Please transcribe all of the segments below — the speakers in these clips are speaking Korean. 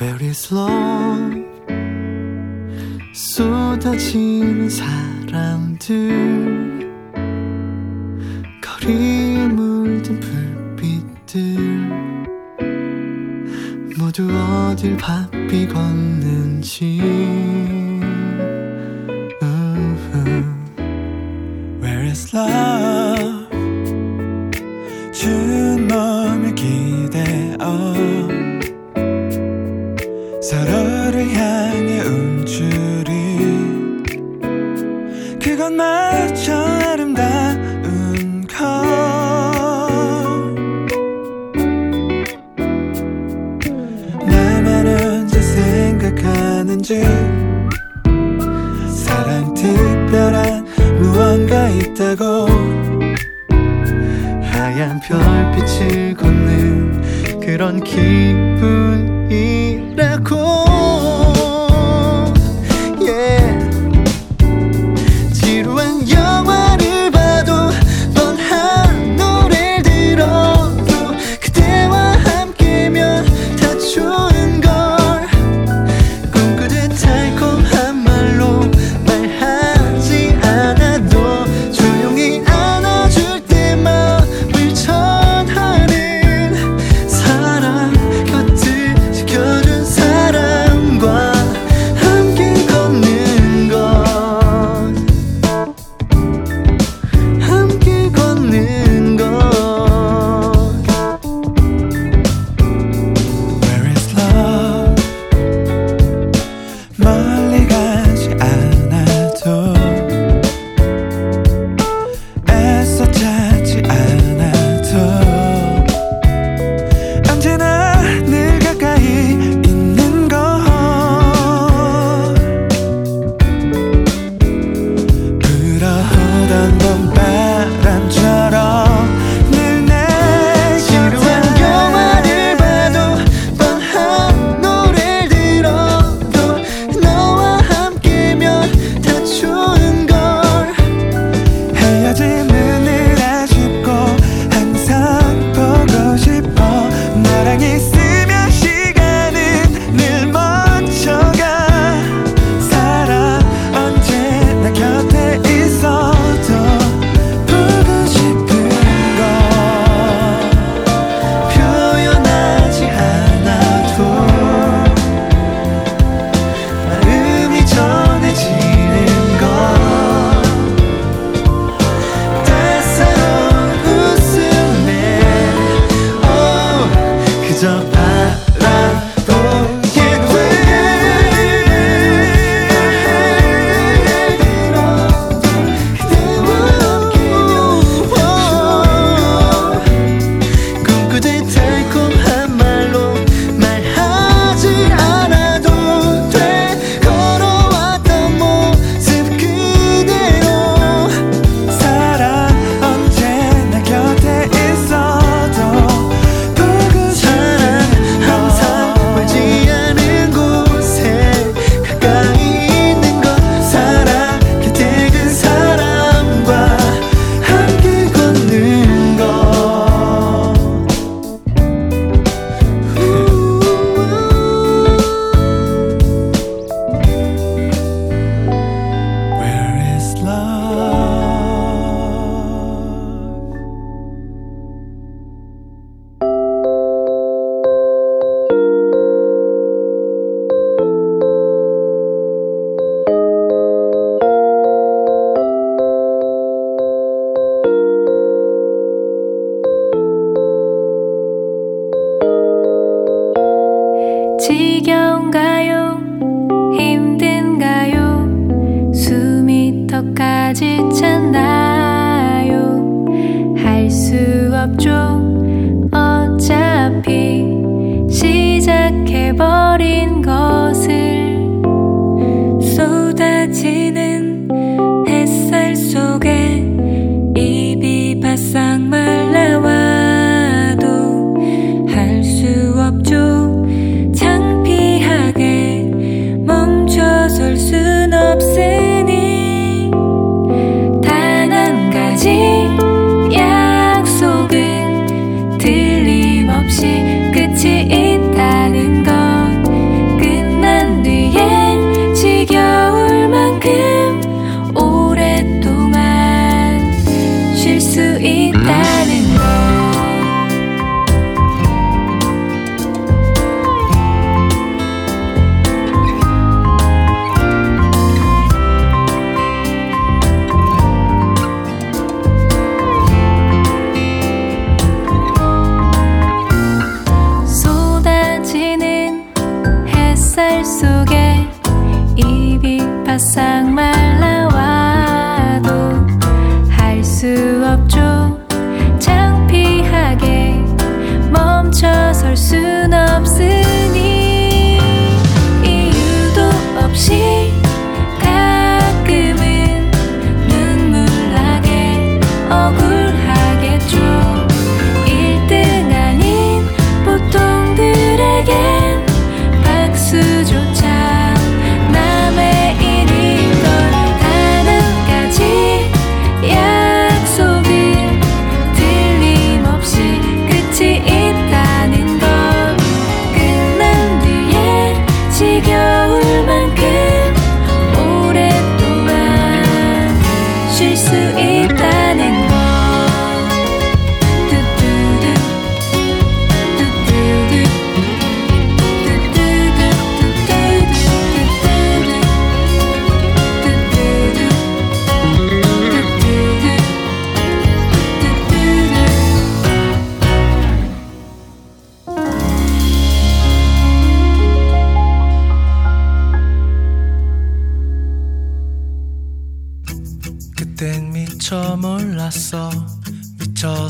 Where is love? 쏟아지는 사람들. 거리에 물든 불빛들. 모두 어딜 바삐 걷는지.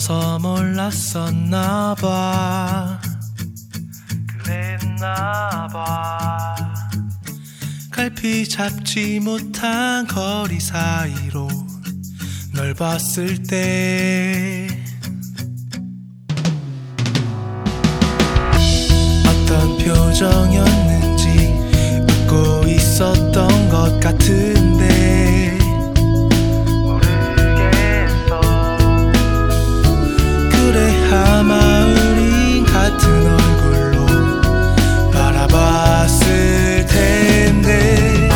몰라서 몰랐었나 봐. 그랬나 봐. 갈피 잡지 못한 거리 사이로 널 봤을 때. 어떤 표정이었는지 웃고 있었던 것 같은 같은 얼굴로 바라봤을 텐데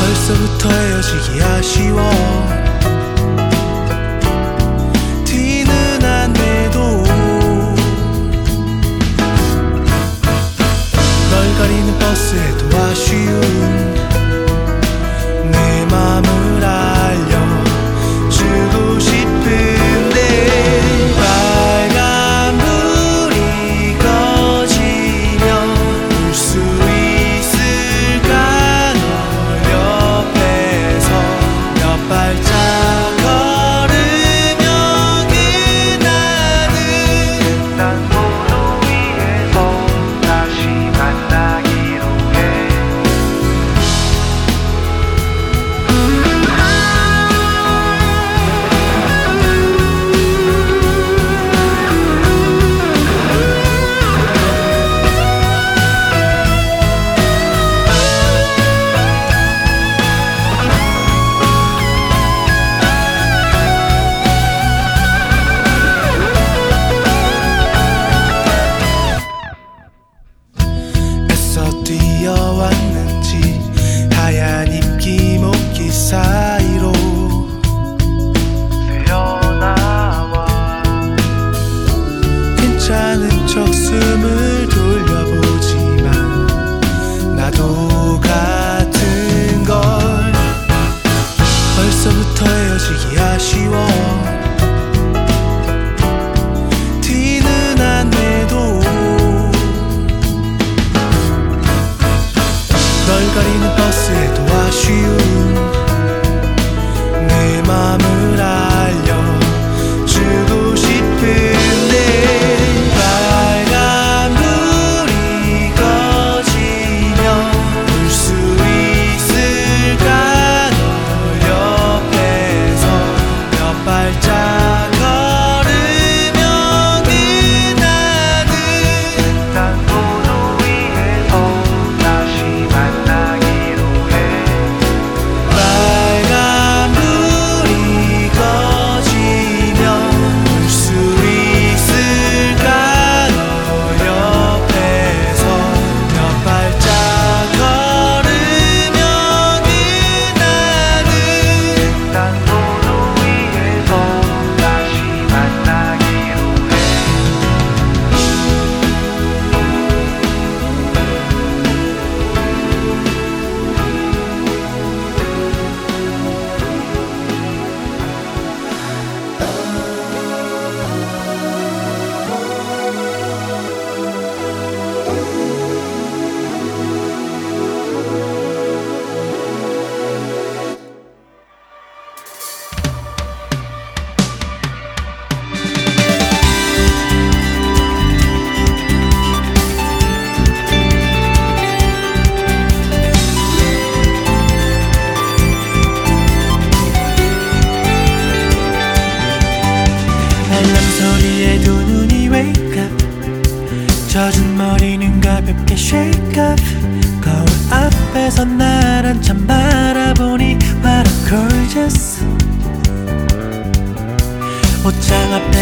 벌써부터 헤어지기 아쉬워. 티는 안 내도 널 가리는 버스에도 아쉬운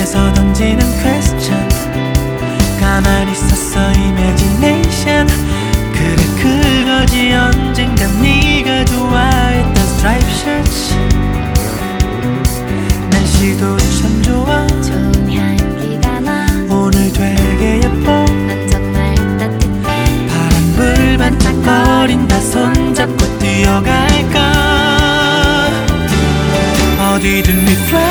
앞에서 던지는 question. 가만히 있었어 imagination. 그래 그거지 언젠가 네가 좋아했던 stripe shirts. 날씨도 참 좋아. 좋은 향기가 나. 오늘 되게 예뻐. 난 정말 따뜻해. 바람불 반짝거린다 손잡고 뛰어갈까? 어디든 네 we fly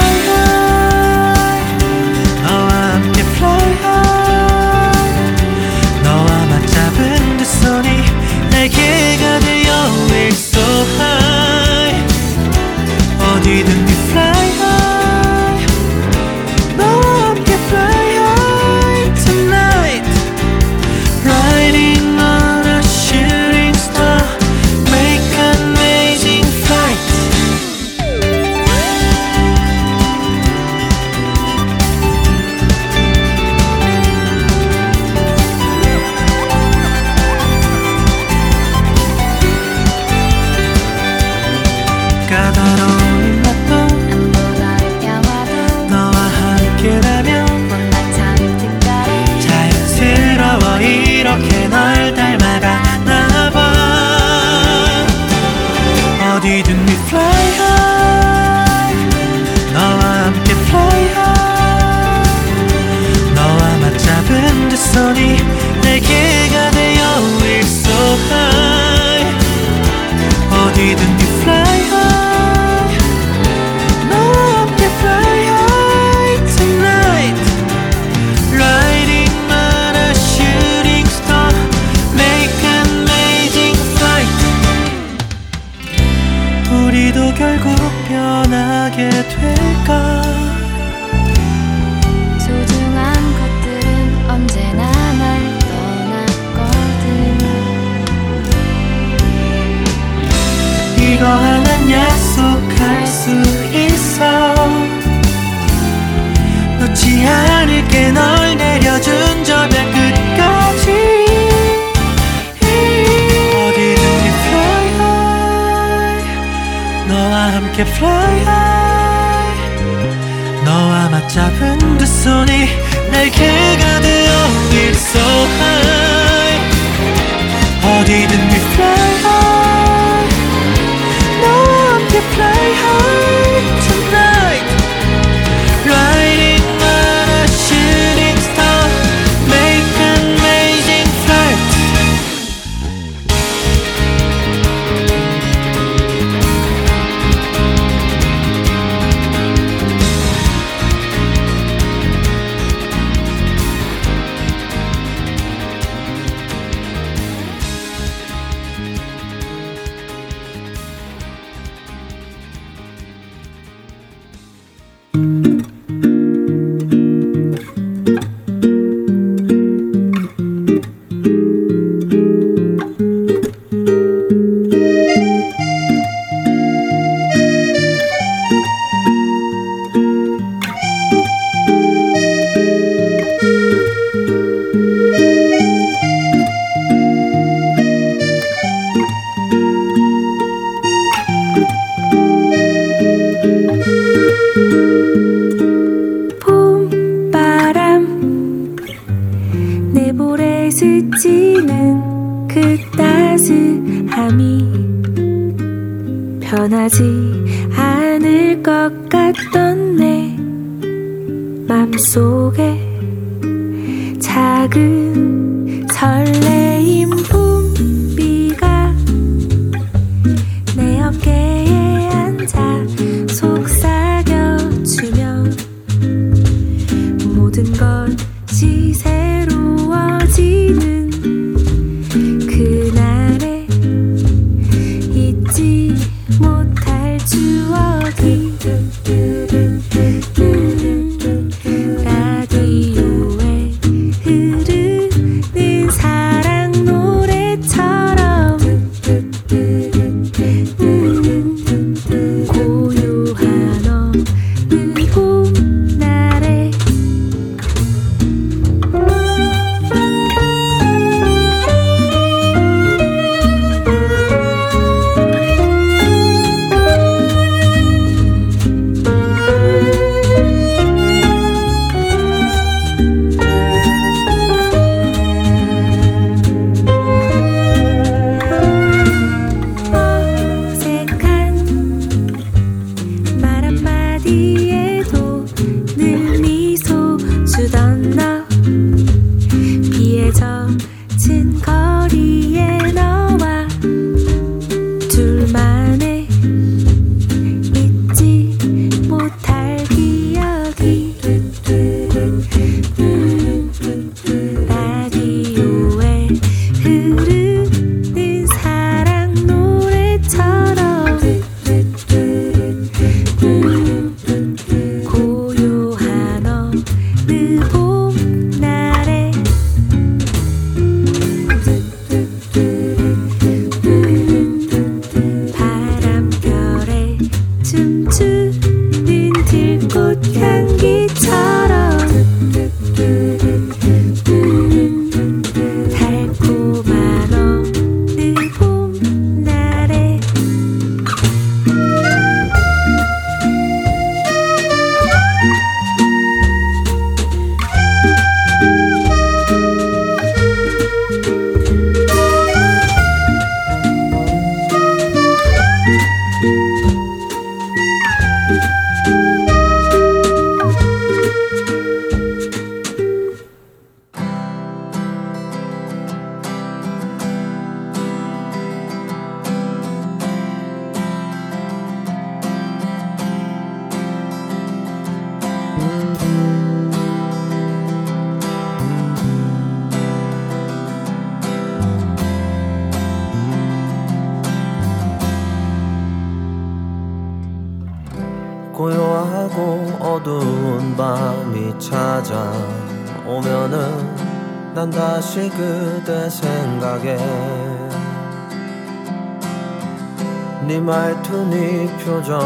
작은 이 표정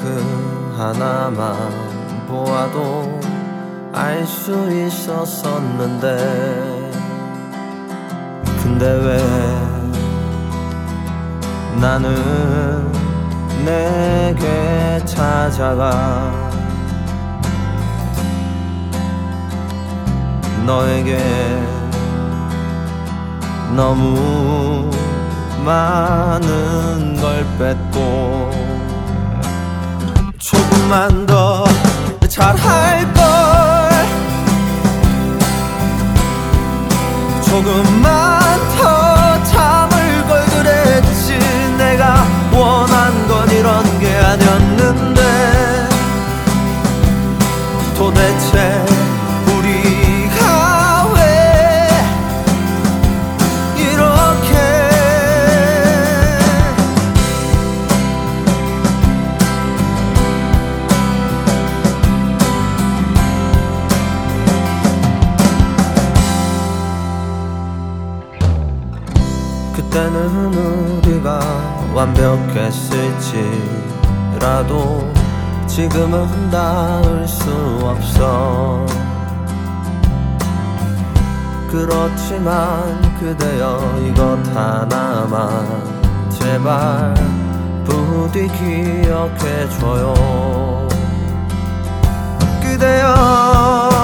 그 하나만 보아도 알 수 있었었는데. 근데 왜 나는 내게 찾아가? 너에게 너무 많은 걸 뺐다. 있고 조금만 더 잘할 걸. 조금만 더 잠을 걸 그랬지. 내가 원한 건 이런 게 아니었는데. 도대체 너라도 지금은 닿을 수 없어. 그렇지만 그대여 이것 하나만 제발 부디 기억해줘요. 그대여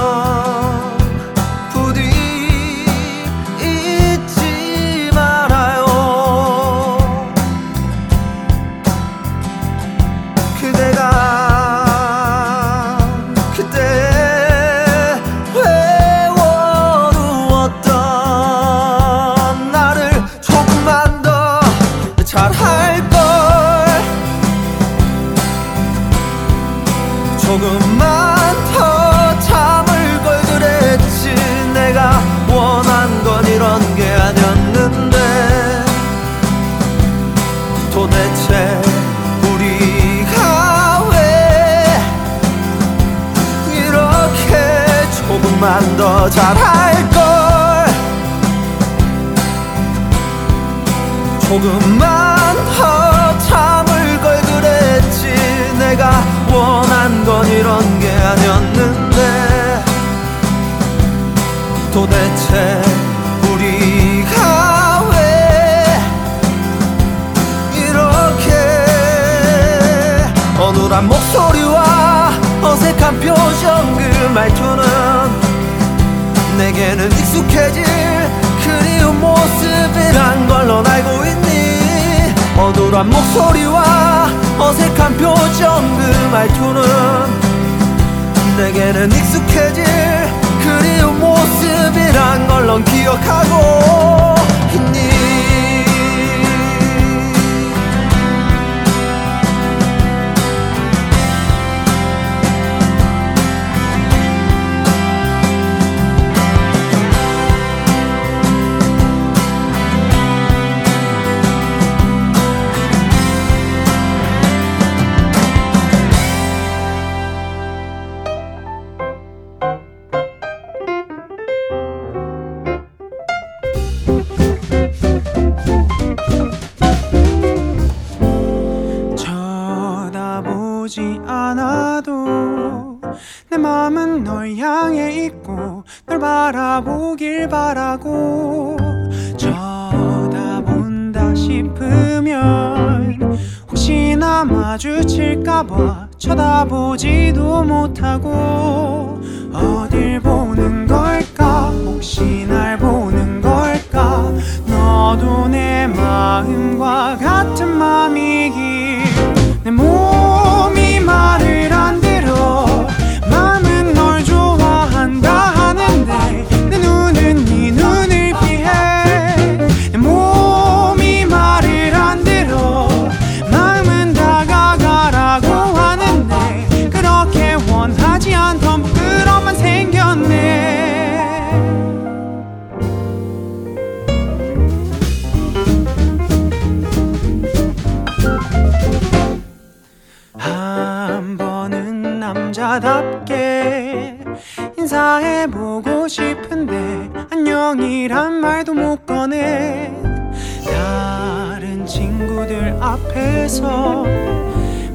앞에서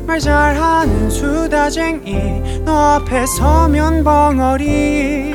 말 잘하는 수다쟁이 너 앞에 서면 벙어리.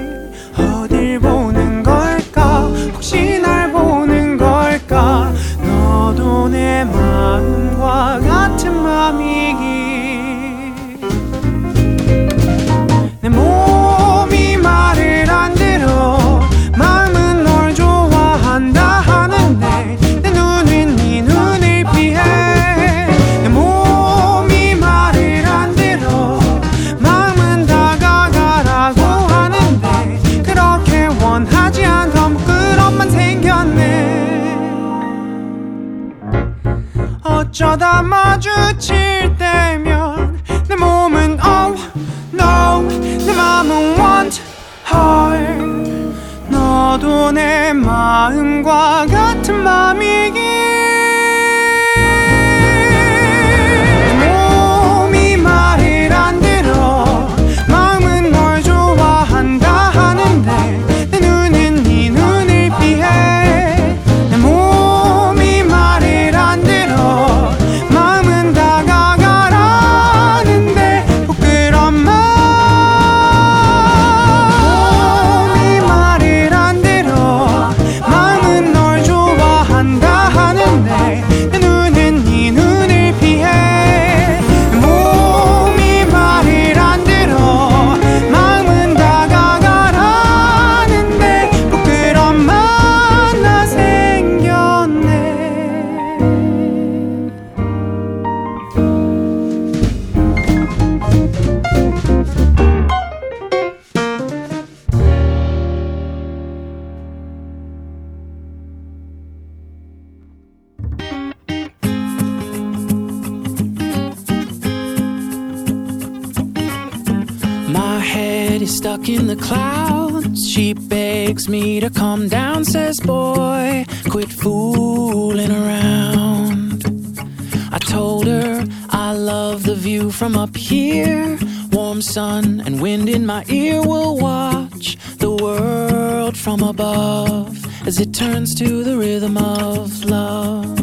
sun and wind in my ear will watch the world from above as it turns to the rhythm of love.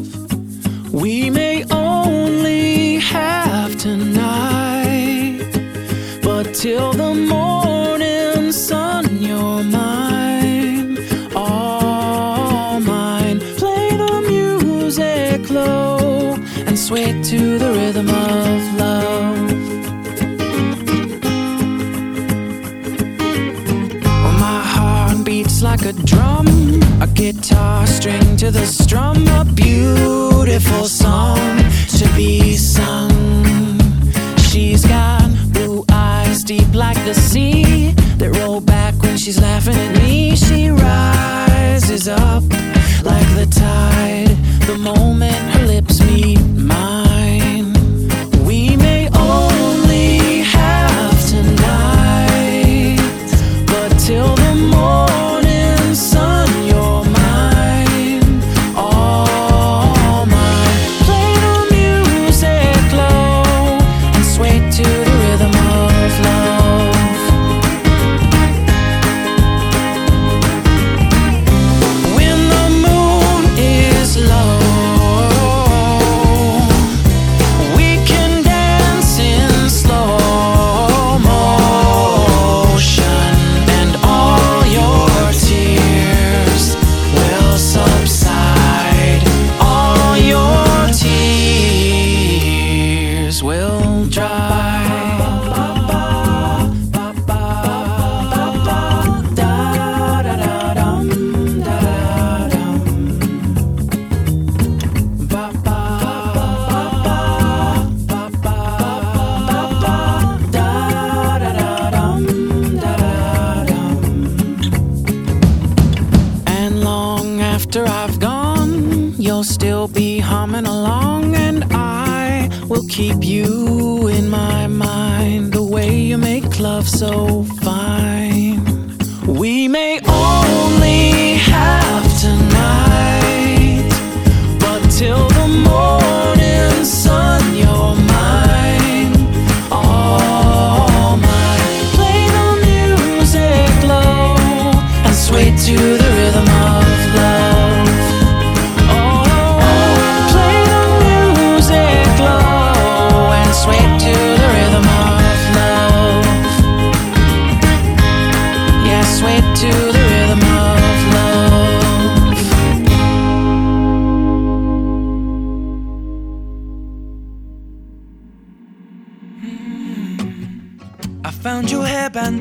We may only have tonight, but till the morning A guitar string to the strum, a beautiful song to be sung. She's got blue eyes deep like the sea that roll back when she's laughing at me. She rises up like the tide the moment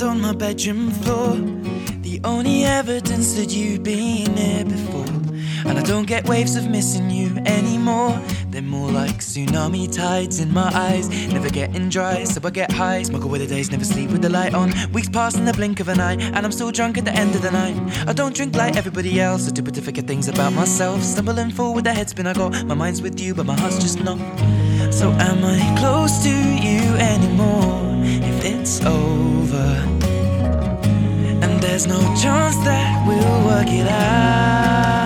On my bedroom floor. The only evidence that you've been here before. And I don't get waves of missing you anymore. They're more like tsunami tides in my eyes. Never getting dry, so I get high. Smoke away the days, never sleep with the light on. Weeks pass in the blink of an eye, and I'm still drunk at the end of the night. I don't drink like everybody else, I do but to forget things about myself. Stumbling forward, the head spin I got. My mind's with you, but my heart's just not. So am I close to you anymore? If it's over, and there's no chance that we'll work it out.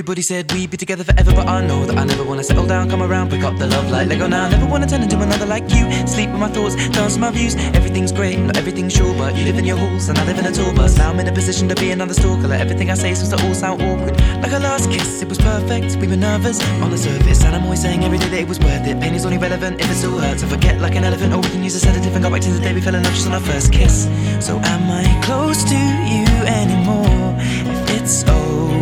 Everybody said we'd be together forever, but I know that I never wanna settle down, come around, pick up the love like Lego now. Never wanna turn into another like you. Sleep with my thoughts, dance with my views. Everything's great, not everything's sure, but you live in your halls and I live in a tour bus. Now I'm in a position to be another stalker. Like everything I say seems to all sound awkward. Like our last kiss, it was perfect. We were nervous on the surface, and I'm always saying every day that it was worth it. Pain is only relevant if it still hurts. I forget like an elephant, or we can use a sedative and go back to the day we fell in love just on our first kiss. So am I close to you anymore? If it's over.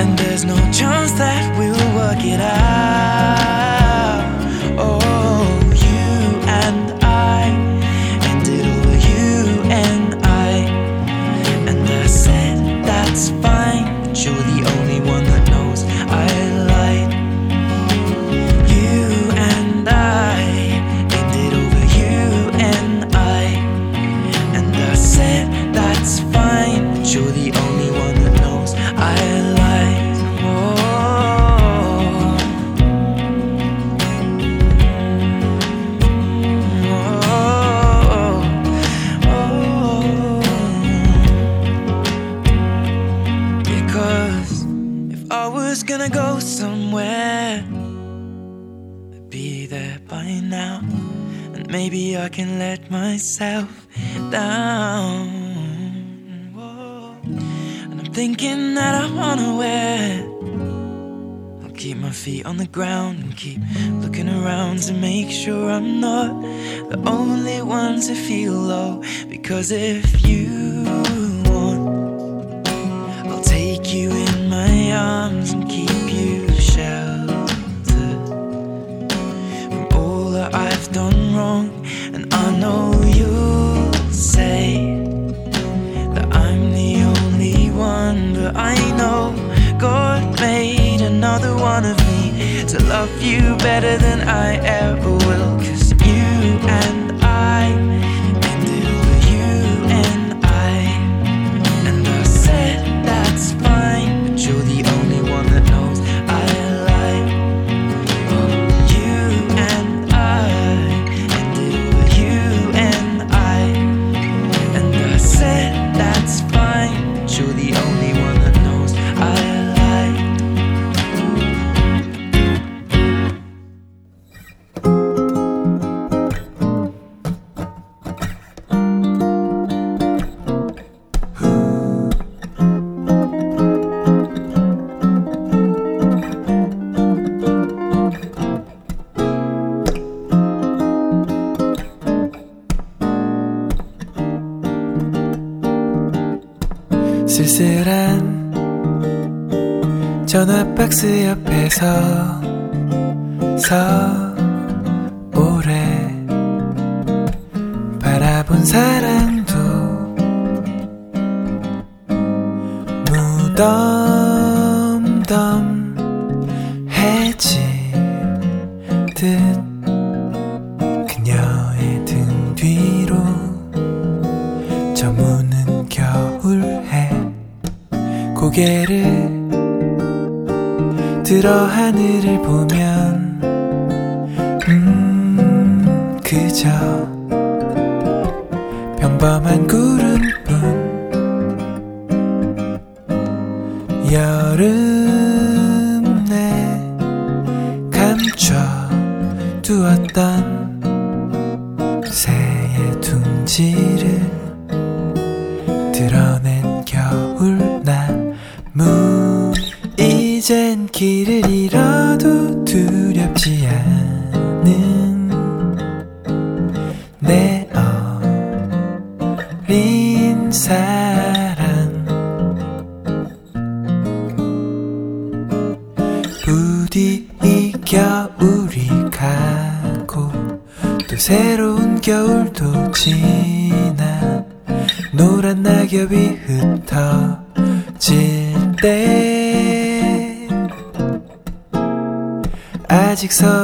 And there's no chance that we'll work it out. There by now. And maybe I can let myself down. And I'm thinking that I'm unaware. I'll keep my feet on the ground and keep looking around to make sure I'm not the only one to feel low. Because if you want, I'll take you in my arms wrong. And I know you'll say that I'm the only one, but I know God made another one of me to love you better than I ever will. 쓸쓸한 전화 박스 옆에서 서 하늘 가도 두렵지 않은 내 어린 사랑. 부디 이 겨울이 가고 또 새로운 겨울도 지나 노란 낙엽이 흩어 So.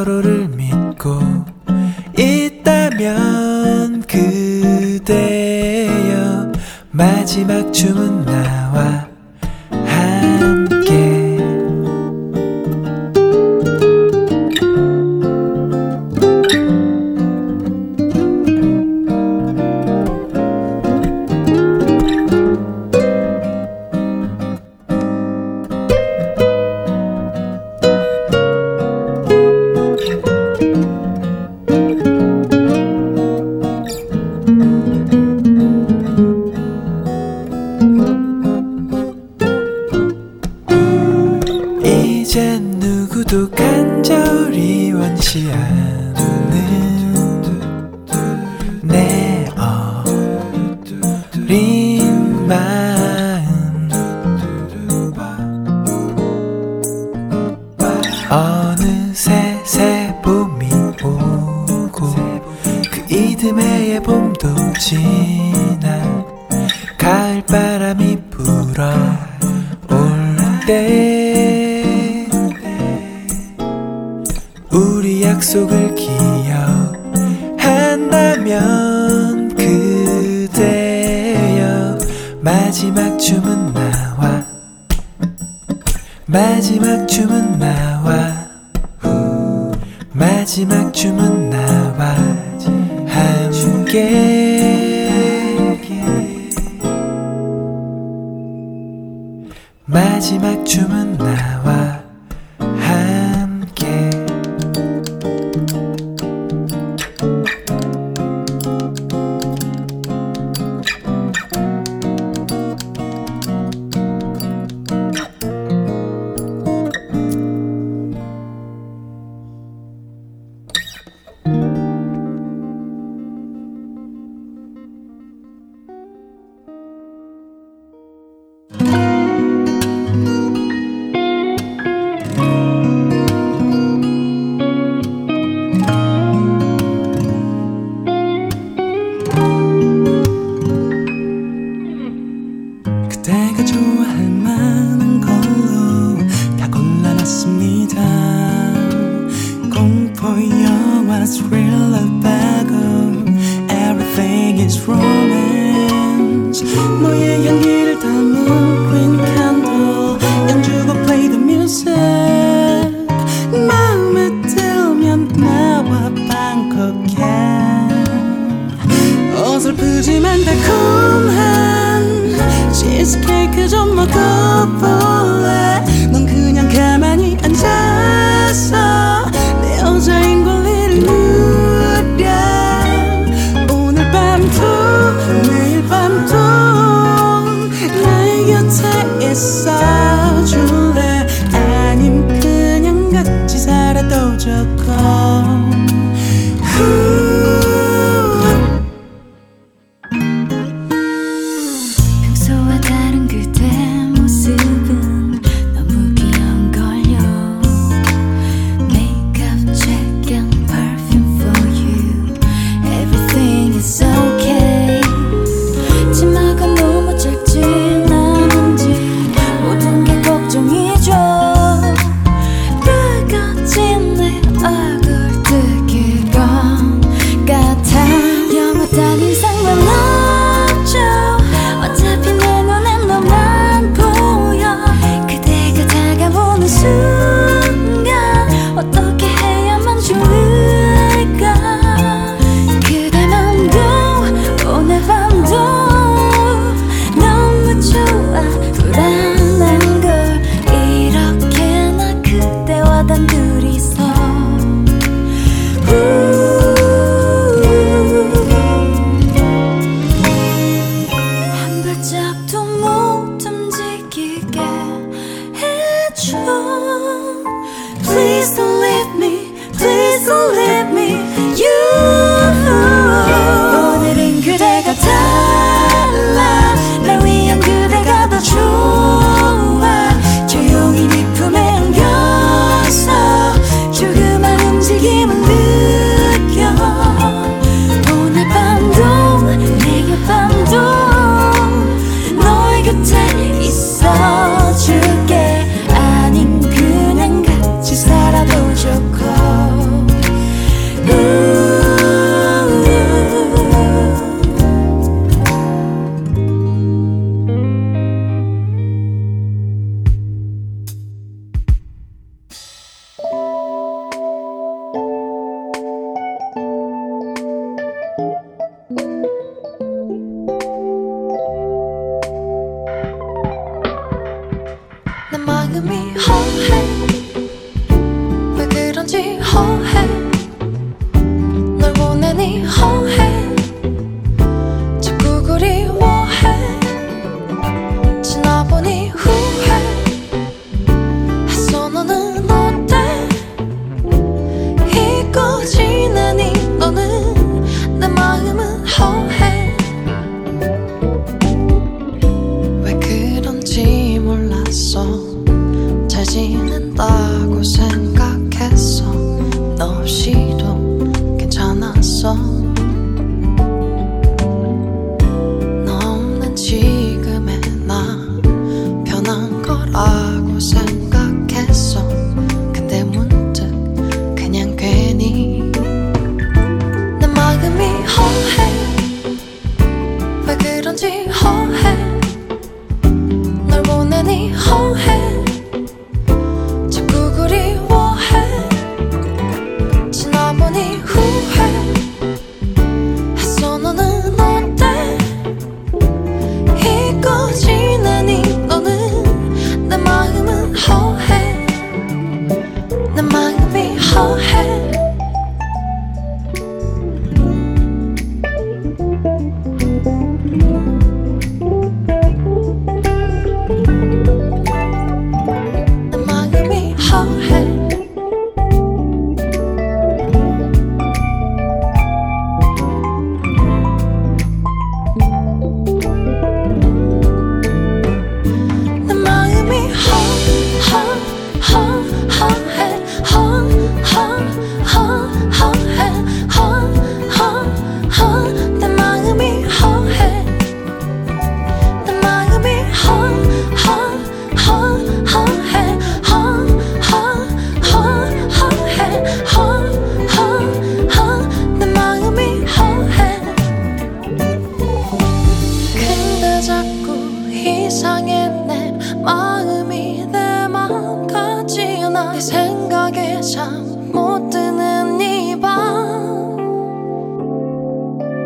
세상에 내 마음이 내 마음 같지 않아. 생각에 참 못 드는 이 밤.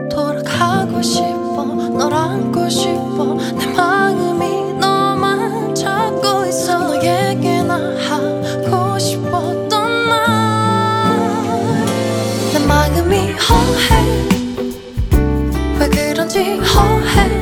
돌아가고 싶어 널 안고 싶어. 내 마음이 너만 찾고 있어. 너에게 나 하고 싶었던 말내 마음이 허해. 왜 그런지 허해.